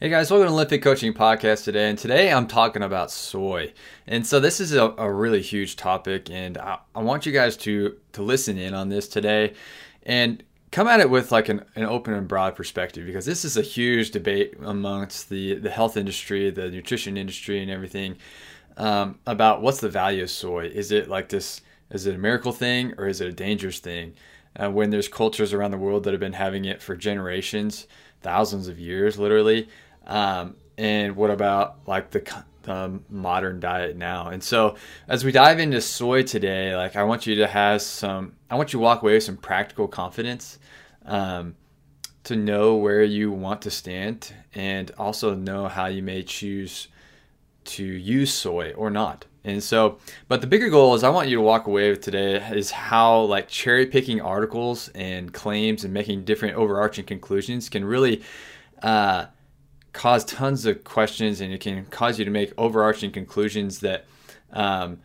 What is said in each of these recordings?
Hey guys, welcome to Olympic Coaching Podcast today. And today I'm talking about soy. And so this is a, a really huge topic, and I, I, want you guys to to listen in on this today and come at it with like an, an open and broad perspective because this is a huge debate amongst the, the health industry, the nutrition industry, and everything um, about what's the value of soy. Is it like this, is it a miracle thing or is it a dangerous thing? Uh, when there's cultures around the world that have been having it for generations, thousands of years, literally um, and what about like the, the modern diet now? And so as we dive into soy today, like I want you to have some, I want you to walk away with some practical confidence. Um, to know where you want to stand and also know how you may choose to use soy or not. And so, but the bigger goal is I want you to walk away with today is how like cherry picking articles and claims and making different overarching conclusions can really uh, cause tons of questions and it can cause you to make overarching conclusions that um,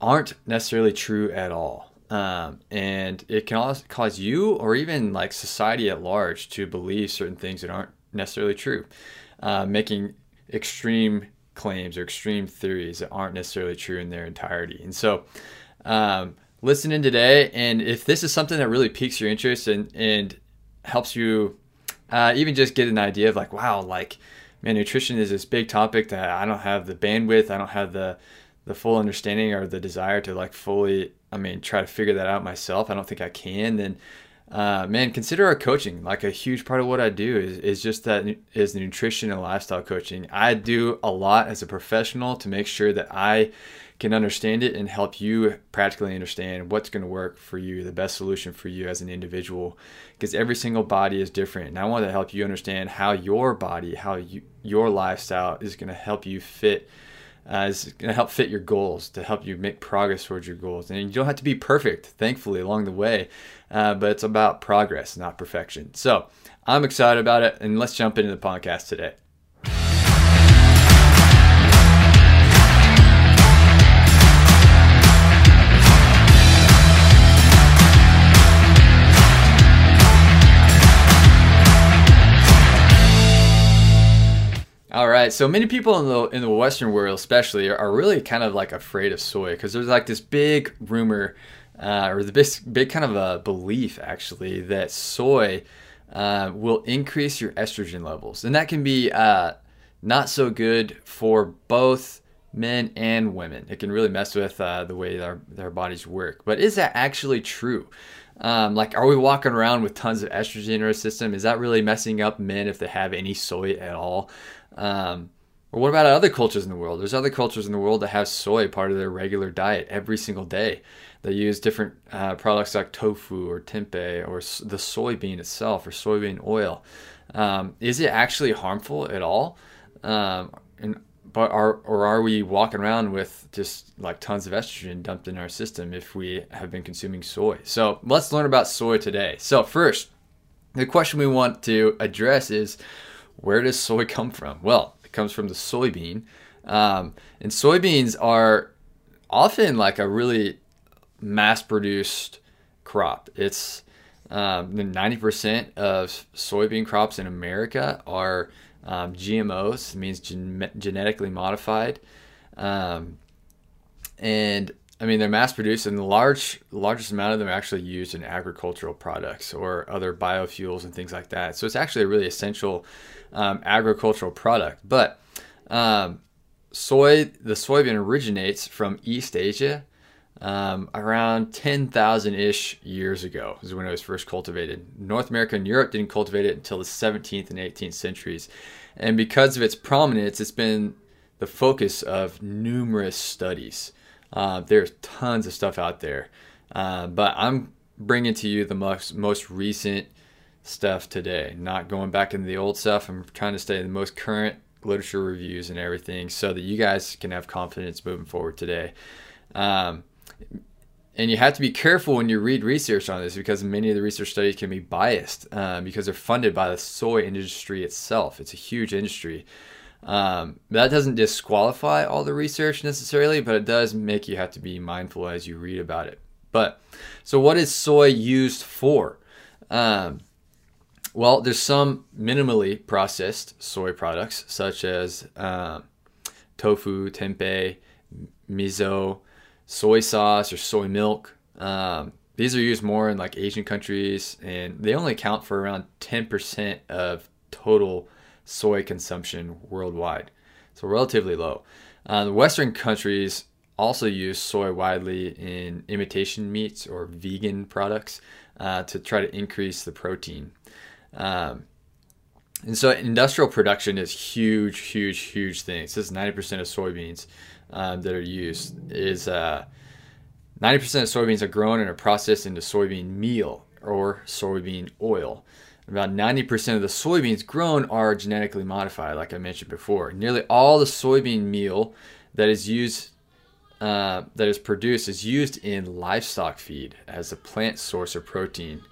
aren't necessarily true at all. Um, and it can also cause you or even like society at large to believe certain things that aren't necessarily true, uh, making extreme claims or extreme theories that aren't necessarily true in their entirety. And so, um, listen in today, and if this is something that really piques your interest and, and helps you uh, even just get an idea of like, wow, like, man, nutrition is this big topic that I don't have the bandwidth, I don't have the the full understanding or the desire to like fully, I mean, try to figure that out myself. I don't think I can. Then, uh, man, consider our coaching. Like a huge part of what I do is, is just that is nutrition and lifestyle coaching. I do a lot as a professional to make sure that I can understand it and help you practically understand what's going to work for you, the best solution for you as an individual. Because every single body is different. And I want to help you understand how your body, how you, your lifestyle is going to help you fit. Uh, is going to help fit your goals to help you make progress towards your goals. And you don't have to be perfect, thankfully, along the way, uh, but it's about progress, not perfection. So I'm excited about it, and let's jump into the podcast today. All right, so many people in the in the Western world, especially, are really kind of like afraid of soy because there's like this big rumor, uh, or the big, big kind of a belief actually that soy uh, will increase your estrogen levels, and that can be uh, not so good for both men and women. It can really mess with uh, the way our their bodies work. But is that actually true? Um, like, are we walking around with tons of estrogen in our system? Is that really messing up men if they have any soy at all? Um, or what about other cultures in the world? There's other cultures in the world that have soy part of their regular diet every single day. They use different uh, products like tofu or tempeh or the soybean itself or soybean oil. Um, is it actually harmful at all? Um, and but are or are we walking around with just like tons of estrogen dumped in our system if we have been consuming soy? So let's learn about soy today. So first, the question we want to address is where does soy come from? Well, it comes from the soybean. Um, and soybeans are often like a really mass produced crop. It's um, 90% of soybean crops in America are um, GMOs, means gen- genetically modified. Um, and I mean, they're mass produced, and the large, largest amount of them are actually used in agricultural products or other biofuels and things like that. So it's actually a really essential um, agricultural product. But um, soy, the soybean originates from East Asia um, around 10,000 ish years ago, is when it was first cultivated. North America and Europe didn't cultivate it until the 17th and 18th centuries. And because of its prominence, it's been the focus of numerous studies. Uh, there's tons of stuff out there, uh, but I'm bringing to you the most most recent stuff today. Not going back into the old stuff. I'm trying to stay the most current literature reviews and everything, so that you guys can have confidence moving forward today. Um, and you have to be careful when you read research on this because many of the research studies can be biased um, because they're funded by the soy industry itself. It's a huge industry. Um, that doesn't disqualify all the research necessarily, but it does make you have to be mindful as you read about it. But so, what is soy used for? Um, well, there's some minimally processed soy products such as um, tofu, tempeh, miso, soy sauce, or soy milk. Um, these are used more in like Asian countries, and they only account for around 10% of total soy consumption worldwide. So relatively low. Uh, the Western countries also use soy widely in imitation meats or vegan products uh, to try to increase the protein. Um, and so industrial production is huge, huge, huge thing. It says 90% of soybeans um, that are used is uh, 90% of soybeans are grown and are processed into soybean meal or soybean oil. About 90% of the soybeans grown are genetically modified, like I mentioned before. Nearly all the soybean meal that is used uh, that is produced is used in livestock feed as a plant source of protein.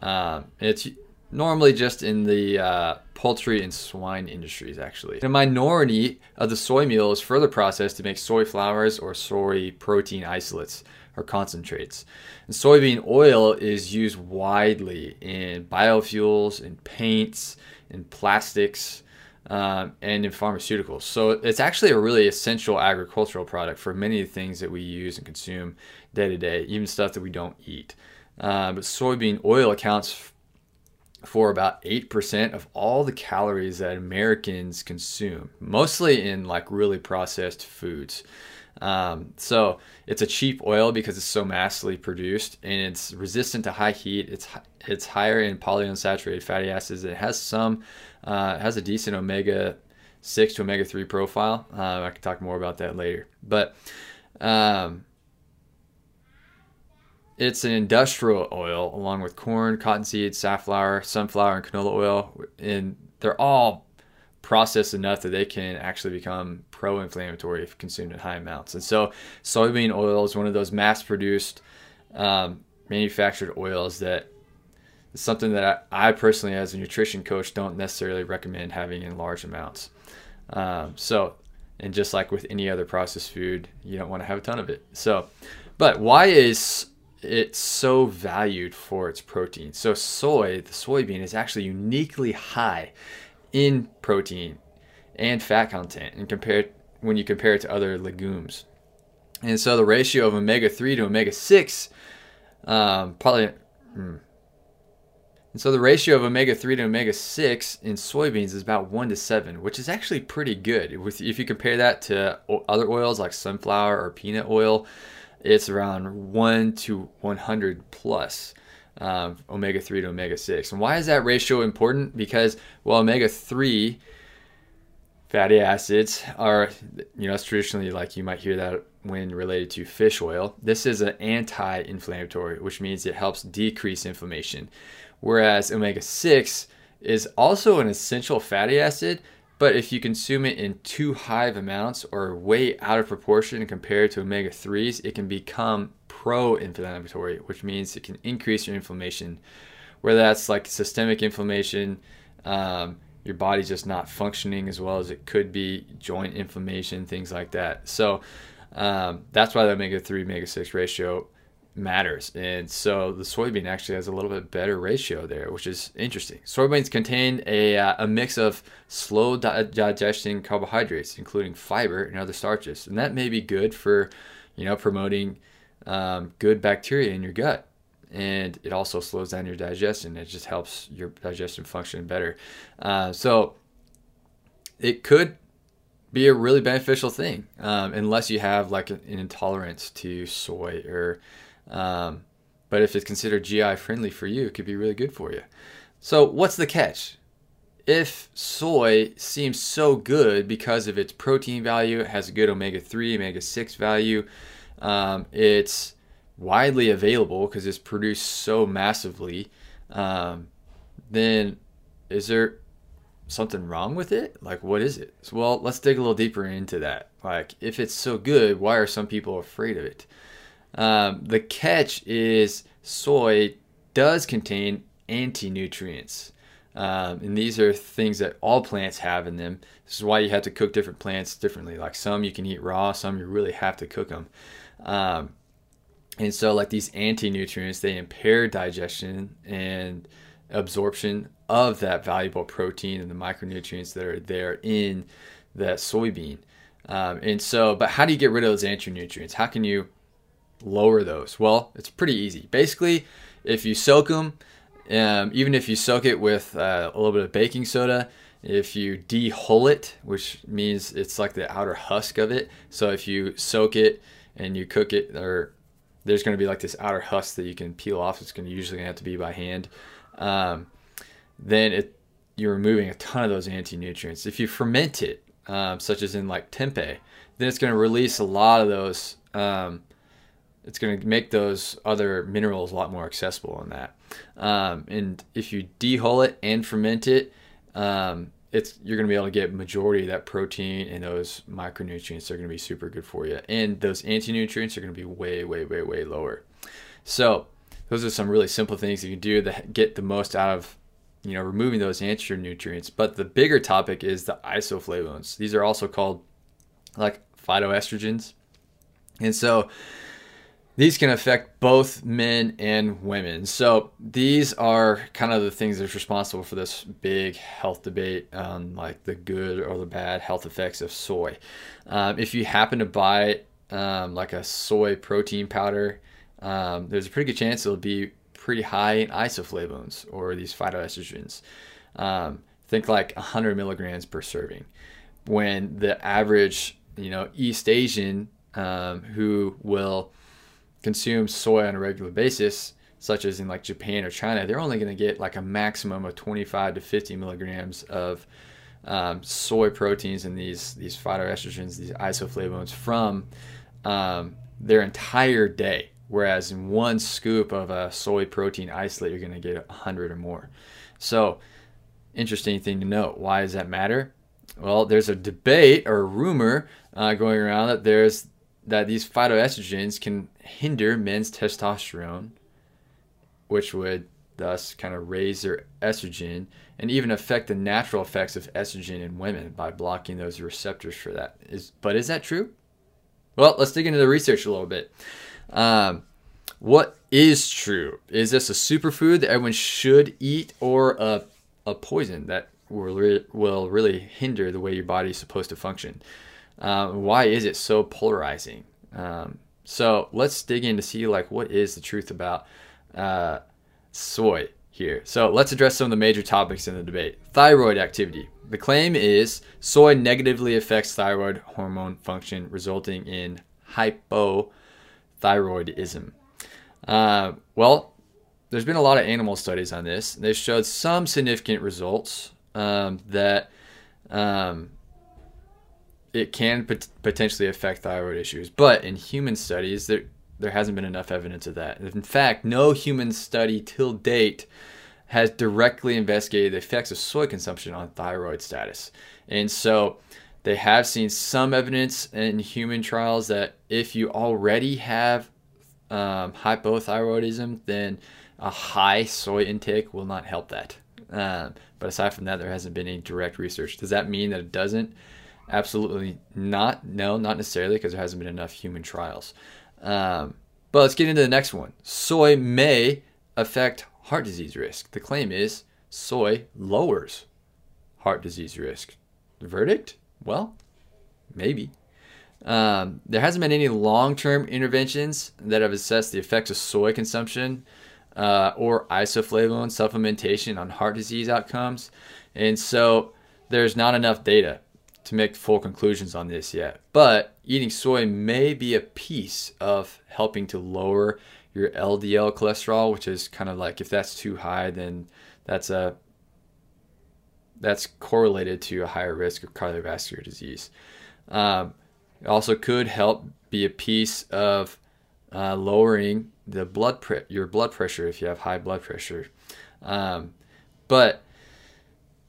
Um, it's normally just in the uh, poultry and swine industries, actually. A minority of the soy meal is further processed to make soy flours or soy protein isolates or concentrates. And soybean oil is used widely in biofuels, in paints, in plastics, um, and in pharmaceuticals. So it's actually a really essential agricultural product for many of the things that we use and consume day to day, even stuff that we don't eat. Uh, but soybean oil accounts for about 8% of all the calories that Americans consume, mostly in like really processed foods. Um, so it's a cheap oil because it's so massively produced and it's resistant to high heat. It's it's higher in polyunsaturated fatty acids. It has some, uh, has a decent omega six to omega three profile. Uh, I can talk more about that later. But um, it's an industrial oil along with corn, cottonseed, safflower, sunflower, and canola oil, and they're all processed enough that they can actually become pro-inflammatory if consumed in high amounts. And so, soybean oil is one of those mass-produced, um, manufactured oils that is something that I, I, personally, as a nutrition coach, don't necessarily recommend having in large amounts. Um, so, and just like with any other processed food, you don't want to have a ton of it. So, but why is it's so valued for its protein. So soy, the soybean, is actually uniquely high in protein and fat content and compared when you compare it to other legumes. And so the ratio of omega 3 to omega 6 um, probably hmm. and so the ratio of omega 3 to omega 6 in soybeans is about 1 to 7, which is actually pretty good. if you compare that to other oils like sunflower or peanut oil, it's around 1 to 100 plus um, omega 3 to omega 6. And why is that ratio important? Because, well, omega 3 fatty acids are, you know, it's traditionally like you might hear that when related to fish oil. This is an anti inflammatory, which means it helps decrease inflammation. Whereas omega 6 is also an essential fatty acid, but if you consume it in too high of amounts or way out of proportion compared to omega 3s, it can become pro inflammatory, which means it can increase your inflammation, whether that's like systemic inflammation, um, your body's just not functioning as well as it could be, joint inflammation, things like that. So um, that's why the omega 3 omega 6 ratio matters. And so the soybean actually has a little bit better ratio there, which is interesting. Soybeans contain a, uh, a mix of slow di- digesting carbohydrates, including fiber and other starches. And that may be good for, you know, promoting um, good bacteria in your gut. And it also slows down your digestion. It just helps your digestion function better. Uh, so it could be a really beneficial thing um, unless you have like an intolerance to soy or um, but if it's considered GI friendly for you, it could be really good for you. So what's the catch? If soy seems so good because of its protein value, it has a good omega 3, omega 6 value, um, it's widely available because it's produced so massively, um, then is there something wrong with it? Like, what is it? So, well, let's dig a little deeper into that. Like, if it's so good, why are some people afraid of it? Um, the catch is soy does contain anti nutrients. Um, and these are things that all plants have in them. This is why you have to cook different plants differently. Like some you can eat raw, some you really have to cook them. Um, and so, like these anti nutrients, they impair digestion and absorption of that valuable protein and the micronutrients that are there in that soybean. Um, and so, but how do you get rid of those anti-nutrients? How can you lower those? Well, it's pretty easy. Basically, if you soak them, um, even if you soak it with uh, a little bit of baking soda, if you dehull it, which means it's like the outer husk of it. So if you soak it and you cook it, or there's going to be like this outer husk that you can peel off. It's going to usually have to be by hand. Um, then it you're removing a ton of those anti-nutrients. If you ferment it, um, such as in like tempeh, then it's going to release a lot of those. Um, it's going to make those other minerals a lot more accessible in that. Um, and if you dehull it and ferment it, um, it's you're going to be able to get majority of that protein and those micronutrients are going to be super good for you. And those anti-nutrients are going to be way, way, way, way lower. So those are some really simple things you can do to get the most out of you know removing those anti-nutrients. But the bigger topic is the isoflavones. These are also called like phytoestrogens. And so these can affect both men and women. So these are kind of the things that's responsible for this big health debate on like the good or the bad health effects of soy. Um, if you happen to buy um, like a soy protein powder, um, there's a pretty good chance it'll be pretty high in isoflavones or these phytoestrogens. Um, think like 100 milligrams per serving. When the average, you know, East Asian um, who will consume soy on a regular basis, such as in like Japan or China, they're only going to get like a maximum of 25 to 50 milligrams of um, soy proteins and these these phytoestrogens, these isoflavones from um, their entire day. Whereas in one scoop of a soy protein isolate, you're going to get 100 or more. So, interesting thing to note. Why does that matter? Well, there's a debate or a rumor uh, going around that there's that these phytoestrogens can hinder men's testosterone, which would thus kind of raise their estrogen and even affect the natural effects of estrogen in women by blocking those receptors for that. Is but is that true? Well, let's dig into the research a little bit. Um, what is true? Is this a superfood that everyone should eat, or a, a poison that will, re- will really hinder the way your body is supposed to function? Um, why is it so polarizing? Um, so let's dig in to see like what is the truth about uh, soy here. So let's address some of the major topics in the debate. Thyroid activity. The claim is soy negatively affects thyroid hormone function, resulting in hypothyroidism. Uh, well, there's been a lot of animal studies on this. They showed some significant results um, that um, it can pot- potentially affect thyroid issues. But in human studies, there there hasn't been enough evidence of that. In fact, no human study till date has directly investigated the effects of soy consumption on thyroid status. And so they have seen some evidence in human trials that if you already have um, hypothyroidism, then a high soy intake will not help that. Um, but aside from that, there hasn't been any direct research. Does that mean that it doesn't? Absolutely not. No, not necessarily because there hasn't been enough human trials. Um, but let's get into the next one. Soy may affect heart disease risk. The claim is soy lowers heart disease risk. The verdict? Well, maybe. Um, there hasn't been any long term interventions that have assessed the effects of soy consumption uh, or isoflavone supplementation on heart disease outcomes. And so there's not enough data to make full conclusions on this yet, but eating soy may be a piece of helping to lower your LDL cholesterol, which is kind of like if that's too high, then that's a that's correlated to a higher risk of cardiovascular disease. Um, it also could help be a piece of uh, lowering the blood pre- your blood pressure if you have high blood pressure. Um, but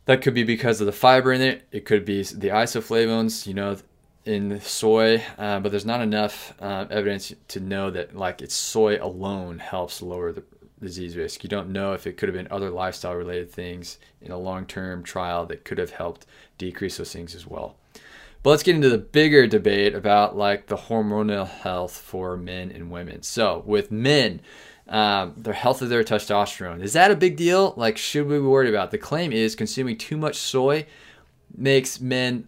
that could be because of the fiber in it. It could be the isoflavones, you know, in soy, uh, but there's not enough uh, evidence to know that like it's soy alone helps lower the disease risk. You don't know if it could have been other lifestyle related things in a long term trial that could have helped decrease those things as well. But let's get into the bigger debate about like the hormonal health for men and women. So with men, um, the health of their testosterone. Is that a big deal? Like, should we be worried about? The claim is consuming too much soy makes men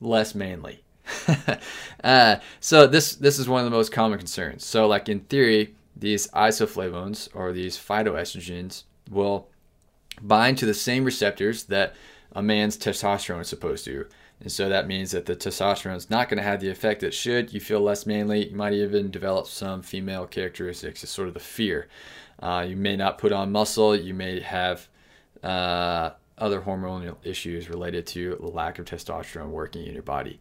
less manly. uh, so this this is one of the most common concerns. So, like in theory, these isoflavones or these phytoestrogens will bind to the same receptors that a man's testosterone is supposed to. And so that means that the testosterone is not going to have the effect it should. You feel less manly. You might even develop some female characteristics. It's sort of the fear. Uh, you may not put on muscle. You may have uh, other hormonal issues related to lack of testosterone working in your body.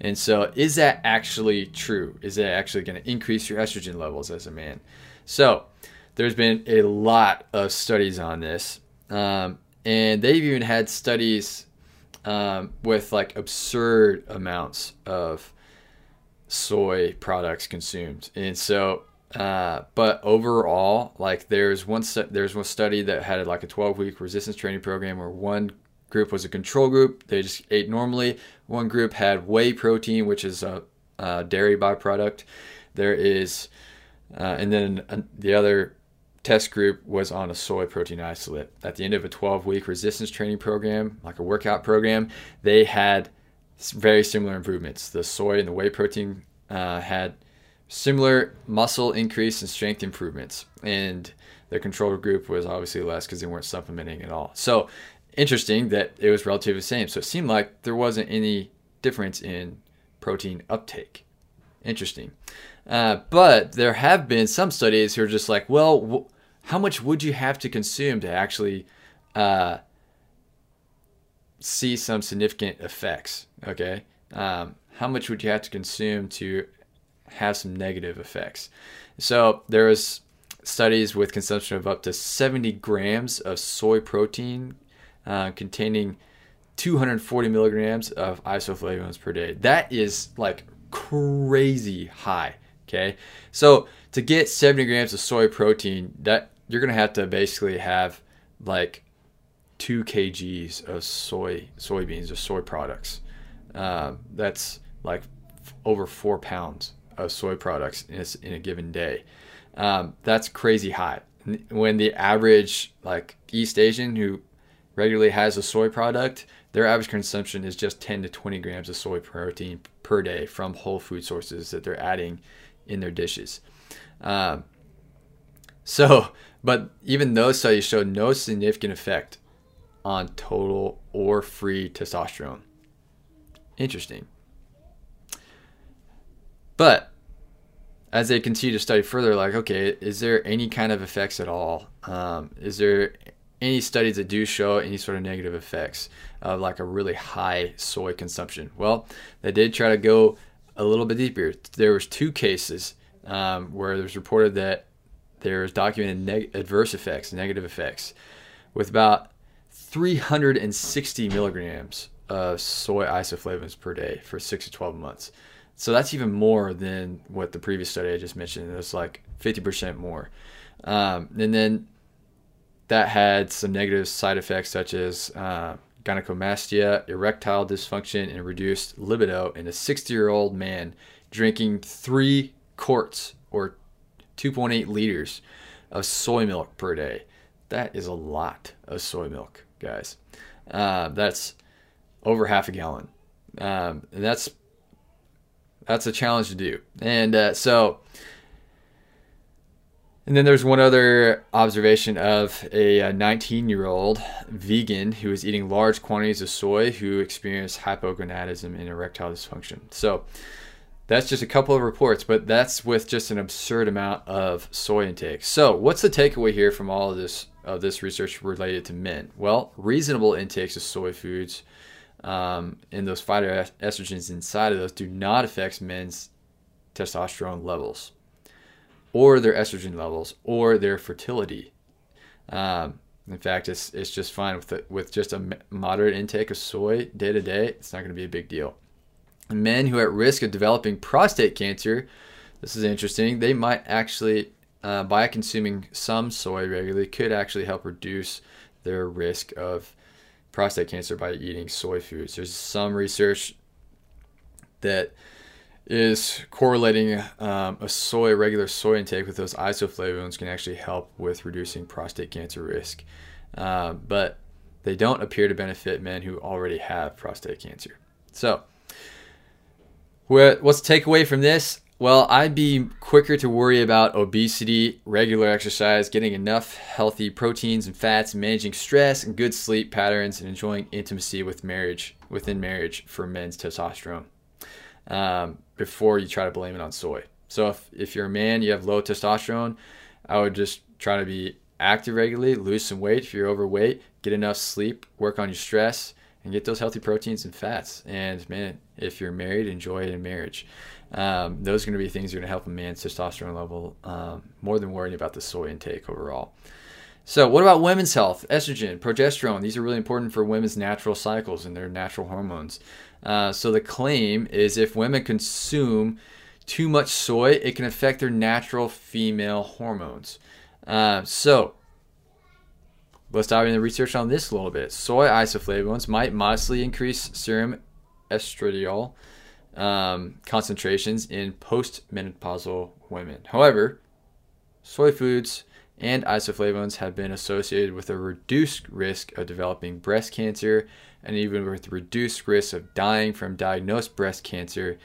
And so, is that actually true? Is that actually going to increase your estrogen levels as a man? So, there's been a lot of studies on this. Um, and they've even had studies um, with like absurd amounts of soy products consumed. And so, uh, but overall, like there's one there's one study that had like a 12 week resistance training program where one group was a control group. They just ate normally. One group had whey protein, which is a, a dairy byproduct. There is, uh, and then the other test group was on a soy protein isolate. At the end of a 12 week resistance training program, like a workout program, they had very similar improvements. The soy and the whey protein uh, had similar muscle increase and strength improvements. And the control group was obviously less because they weren't supplementing at all. So interesting that it was relatively the same. So it seemed like there wasn't any difference in protein uptake. Interesting. Uh, but there have been some studies who are just like, well, how much would you have to consume to actually uh, see some significant effects? Okay. Um, how much would you have to consume to have some negative effects? So there was studies with consumption of up to 70 grams of soy protein uh, containing 240 milligrams of isoflavones per day. That is like crazy high. Okay, so to get 70 grams of soy protein, that you're gonna have to basically have like two kgs of soy soybeans or soy products. Uh, that's like f- over four pounds of soy products in a, in a given day. Um, that's crazy high. When the average like East Asian who regularly has a soy product, their average consumption is just 10 to 20 grams of soy protein per day from whole food sources that they're adding in their dishes. Um, so, but even those studies showed no significant effect on total or free testosterone. Interesting. But as they continue to study further, like, okay, is there any kind of effects at all? Um, is there any studies that do show any sort of negative effects of like a really high soy consumption? Well, they did try to go a little bit deeper. There was two cases um, where it was reported that there was documented neg- adverse effects, negative effects, with about 360 milligrams of soy isoflavones per day for six to 12 months. So that's even more than what the previous study I just mentioned. It was like 50% more. Um, and then that had some negative side effects such as uh, gynecomastia, erectile dysfunction, and reduced libido in a 60 year old man drinking three quarts or 2.8 liters of soy milk per day. That is a lot of soy milk, guys. Uh, that's over half a gallon. Um, and that's that's a challenge to do. And uh, so and then there's one other observation of a 19 year old vegan who was eating large quantities of soy who experienced hypogonadism and erectile dysfunction. So that's just a couple of reports, but that's with just an absurd amount of soy intake. So what's the takeaway here from all of this of this research related to men? Well, reasonable intakes of soy foods um, and those phytoestrogens inside of those do not affect men's testosterone levels or their estrogen levels or their fertility. Um, in fact, it's, it's just fine with the, with just a moderate intake of soy day to day. It's not going to be a big deal. Men who are at risk of developing prostate cancer, this is interesting. They might actually, uh, by consuming some soy regularly, could actually help reduce their risk of prostate cancer by eating soy foods. There's some research that is correlating um, a soy, regular soy intake with those isoflavones can actually help with reducing prostate cancer risk. Uh, but they don't appear to benefit men who already have prostate cancer. So, what's the takeaway from this? Well, I'd be quicker to worry about obesity, regular exercise, getting enough healthy proteins and fats, managing stress and good sleep patterns, and enjoying intimacy with marriage within marriage for men's testosterone um, before you try to blame it on soy. So if, if you're a man, you have low testosterone, I would just try to be active regularly, lose some weight if you're overweight, get enough sleep, work on your stress, and get those healthy proteins and fats. And man, if you're married, enjoy it in marriage. Um, those are going to be things that are going to help a man's testosterone level um, more than worrying about the soy intake overall. So, what about women's health? Estrogen, progesterone, these are really important for women's natural cycles and their natural hormones. Uh, so, the claim is if women consume too much soy, it can affect their natural female hormones. Uh, so, let's dive into the research on this a little bit. Soy isoflavones might modestly increase serum estradiol um, concentrations in postmenopausal women. However, soy foods and isoflavones have been associated with a reduced risk of developing breast cancer and even with reduced risk of dying from diagnosed breast cancer.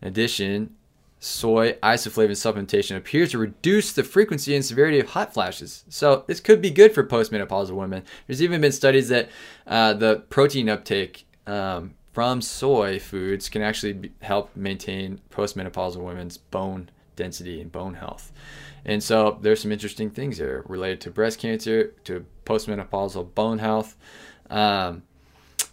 In addition, soy isoflavone supplementation appears to reduce the frequency and severity of hot flashes. So this could be good for postmenopausal women. There's even been studies that uh, the protein uptake um, from soy foods can actually help maintain postmenopausal women's bone density and bone health. And so there's some interesting things there related to breast cancer, to postmenopausal bone health. Um,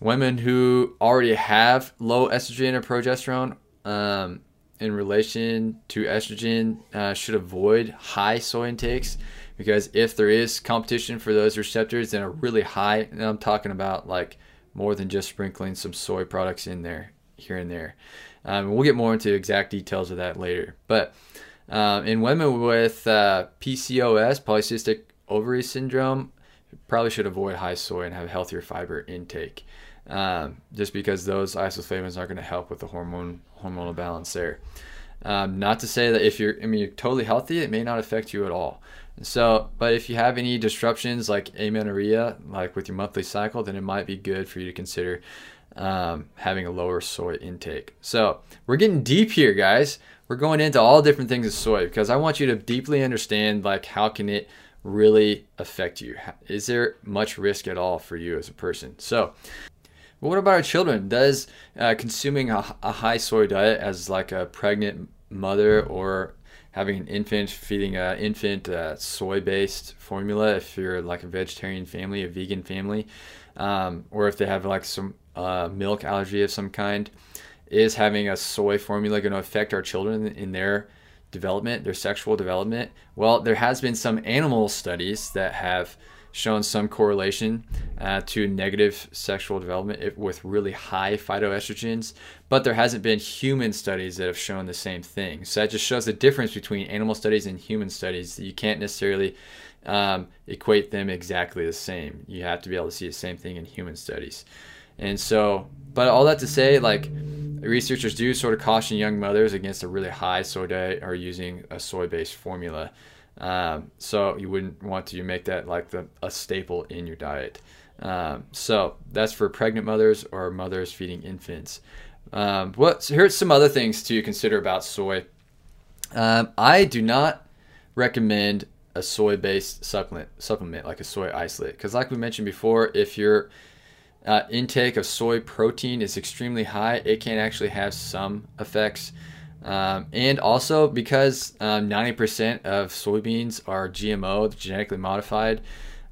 women who already have low estrogen or progesterone um, in relation to estrogen uh, should avoid high soy intakes because if there is competition for those receptors, then a really high, and I'm talking about like more than just sprinkling some soy products in there here and there. Um, we'll get more into exact details of that later. But um, in women with uh, PCOS, polycystic ovary syndrome, probably should avoid high soy and have healthier fiber intake, um, just because those isoflavones aren't going to help with the hormone hormonal balance there. Um, not to say that if you're, I mean, you're totally healthy, it may not affect you at all. So, but if you have any disruptions like amenorrhea, like with your monthly cycle, then it might be good for you to consider um, having a lower soy intake. So, we're getting deep here, guys. We're going into all different things of soy because I want you to deeply understand like how can it really affect you? Is there much risk at all for you as a person? So, what about our children? Does uh, consuming a, a high soy diet as like a pregnant mother or having an infant, feeding an infant uh, soy-based formula if you're like a vegetarian family, a vegan family, um, or if they have like some uh, milk allergy of some kind, is having a soy formula going to affect our children in their development, their sexual development? Well, there has been some animal studies that have shown some correlation uh, to negative sexual development with really high phytoestrogens, but there hasn't been human studies that have shown the same thing. So that just shows the difference between animal studies and human studies. You can't necessarily um, equate them exactly the same. You have to be able to see the same thing in human studies. And so, but all that to say, like researchers do sort of caution young mothers against a really high soy diet or using a soy-based formula. Um, so you wouldn't want to make that like the, a staple in your diet. Um, so that's for pregnant mothers or mothers feeding infants. Um, what so here's some other things to consider about soy. Um, I do not recommend a soy-based supplement supplement like a soy isolate because, like we mentioned before, if your uh, intake of soy protein is extremely high, it can actually have some effects. Um, and also because um, 90% of soybeans are GMO, genetically modified,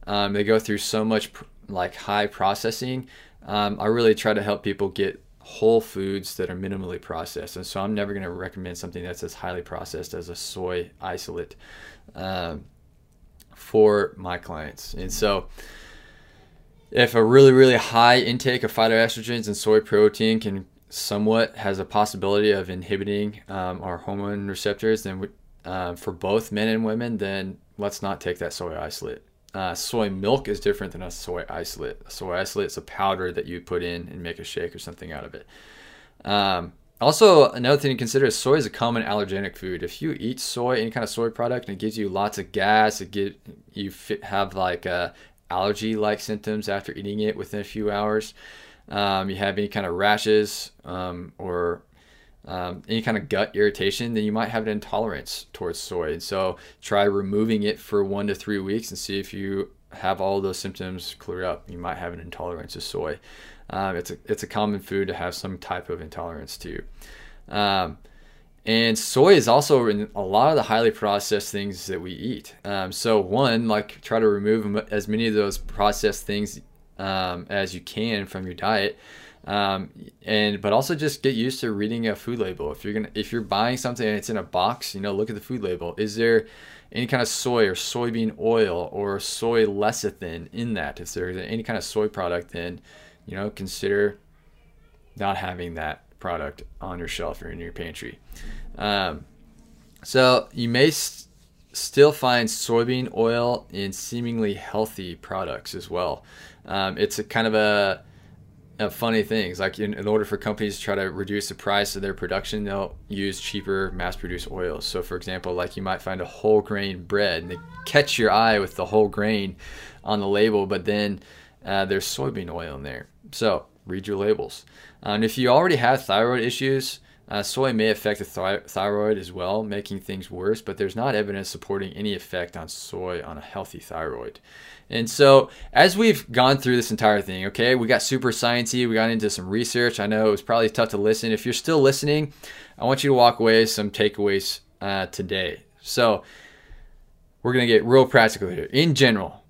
um, they go through so much pr- like high processing. Um, I really try to help people get whole foods that are minimally processed. And so I'm never going to recommend something that's as highly processed as a soy isolate um, for my clients. And so if a really, really high intake of phytoestrogens and soy protein can somewhat has a possibility of inhibiting um, our hormone receptors, then we, uh, for both men and women, then let's not take that soy isolate. Uh, soy milk is different than a soy isolate. A soy isolate is a powder that you put in and make a shake or something out of it. Um, Also, another thing to consider is soy is a common allergenic food. If you eat soy, any kind of soy product, and it gives you lots of gas, it get you fit, have like uh, allergy-like symptoms after eating it within a few hours. Um, you have any kind of rashes um, or um, any kind of gut irritation, then you might have an intolerance towards soy. And so try removing it for one to three weeks and see if you have all those symptoms clear up. You might have an intolerance to soy. Um, it's a it's a common food to have some type of intolerance to. Um, and soy is also in a lot of the highly processed things that we eat. Um, so one, like try to remove as many of those processed things um, as you can from your diet. Um, and but also just get used to reading a food label. If you're gonna if you're buying something and it's in a box, you know, look at the food label. Is there any kind of soy or soybean oil or soy lecithin in that? If there's any kind of soy product, then you know, consider not having that product on your shelf or in your pantry. Um, so you may st- still find soybean oil in seemingly healthy products as well. Um, it's a kind of a, a funny thing. It's like in, in, order for companies to try to reduce the price of their production, they'll use cheaper mass-produced oils. So, for example, like you might find a whole grain bread, and they catch your eye with the whole grain on the label, but then uh, there's soybean oil in there. So read your labels. Uh, and if you already have thyroid issues, uh, soy may affect the th- thyroid as well, making things worse, but there's not evidence supporting any effect on soy on a healthy thyroid. And so, as we've gone through this entire thing, okay, we got super sciencey, we got into some research. I know it was probably tough to listen. If you're still listening, I want you to walk away with some takeaways uh, today. So, we're to get real practical here. In general,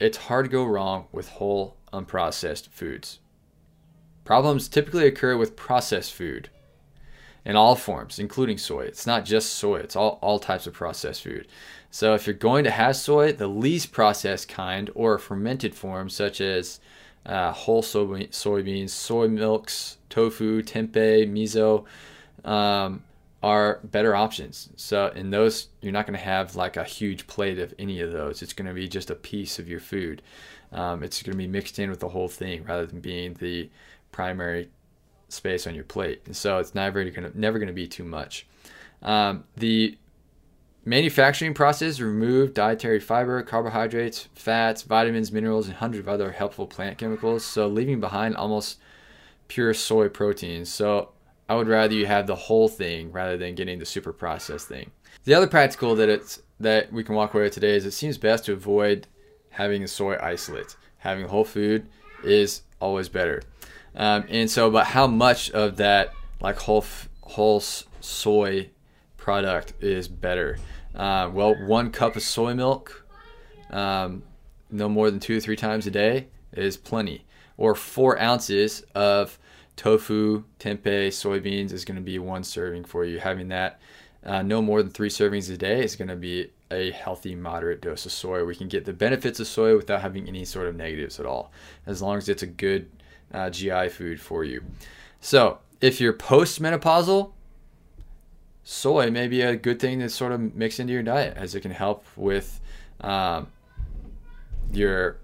it's hard to go wrong with whole unprocessed foods. Problems typically occur with processed food in all forms, including soy. It's not just soy, it's all, all types of processed food. So if you're going to have soy, the least processed kind or fermented form, such as uh, whole soy, soybeans, soy milks, tofu, tempeh, miso, um, are better options. So in those, you're not going to have like a huge plate of any of those. It's going to be just a piece of your food. Um, it's going to be mixed in with the whole thing rather than being the primary space on your plate. So it's never going to never going to be too much. Um, the manufacturing process remove dietary fiber, carbohydrates, fats, vitamins, minerals, and hundreds of other helpful plant chemicals. So leaving behind almost pure soy protein. So I would rather you have the whole thing rather than getting the super processed thing. The other practical that it's that we can walk away with today is it seems best to avoid having a soy isolate. Having whole food is always better. Um, and so, but how much of that like whole whole soy product is better? Uh, well, one cup of soy milk, um, no more than two to three times a day, is plenty. Or four ounces of tofu, tempeh, soybeans is going to be one serving for you. Having that uh, no more than three servings a day is going to be a healthy, moderate dose of soy. We can get the benefits of soy without having any sort of negatives at all, as long as it's a good uh, GI food for you. So, if you're postmenopausal, soy may be a good thing to sort of mix into your diet, as it can help with um, your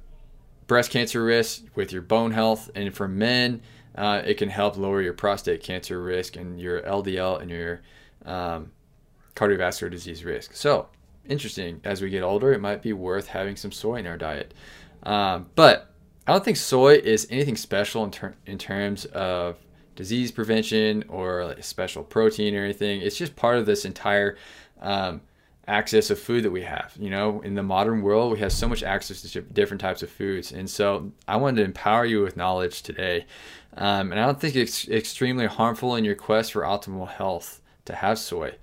breast cancer risk, with your bone health, and for men, uh, it can help lower your prostate cancer risk and your LDL and your um, cardiovascular disease risk. So, interesting. As we get older, it might be worth having some soy in our diet. Um, but I don't think soy is anything special in, ter- in terms of disease prevention or like special protein or anything. It's just part of this entire um, access of food that we have. You know, in the modern world, we have so much access to different types of foods. And so I wanted to empower you with knowledge today. Um, and I don't think it's extremely harmful in your quest for optimal health to have soy.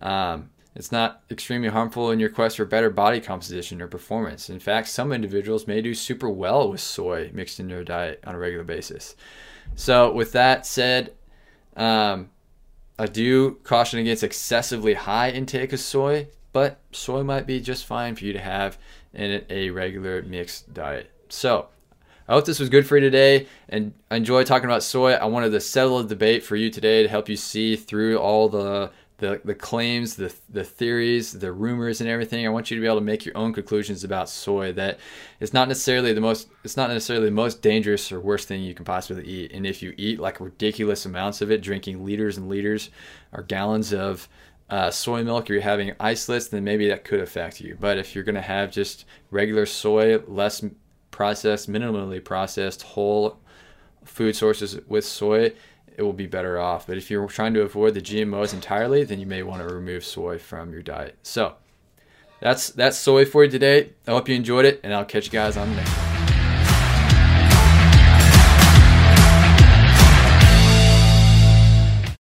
Um, it's not extremely harmful in your quest for better body composition or performance. In fact, some individuals may do super well with soy mixed into their diet on a regular basis. So, with that said, um, I do caution against excessively high intake of soy, but soy might be just fine for you to have in a regular mixed diet. So, I hope this was good for you today and enjoy talking about soy. I wanted to settle a debate for you today to help you see through all the the, the claims, the, the theories, the rumors, and everything. I want you to be able to make your own conclusions about soy. That it's not necessarily the most it's not necessarily the most dangerous or worst thing you can possibly eat. And if you eat like ridiculous amounts of it, drinking liters and liters or gallons of uh, soy milk, or you're having isolates, then maybe that could affect you. But if you're going to have just regular soy, less processed, minimally processed, whole food sources with soy, it will be better off. But if you're trying to avoid the GMOs entirely, then you may want to remove soy from your diet. So that's that's soy for you today. I hope you enjoyed it, and I'll catch you guys on the next one.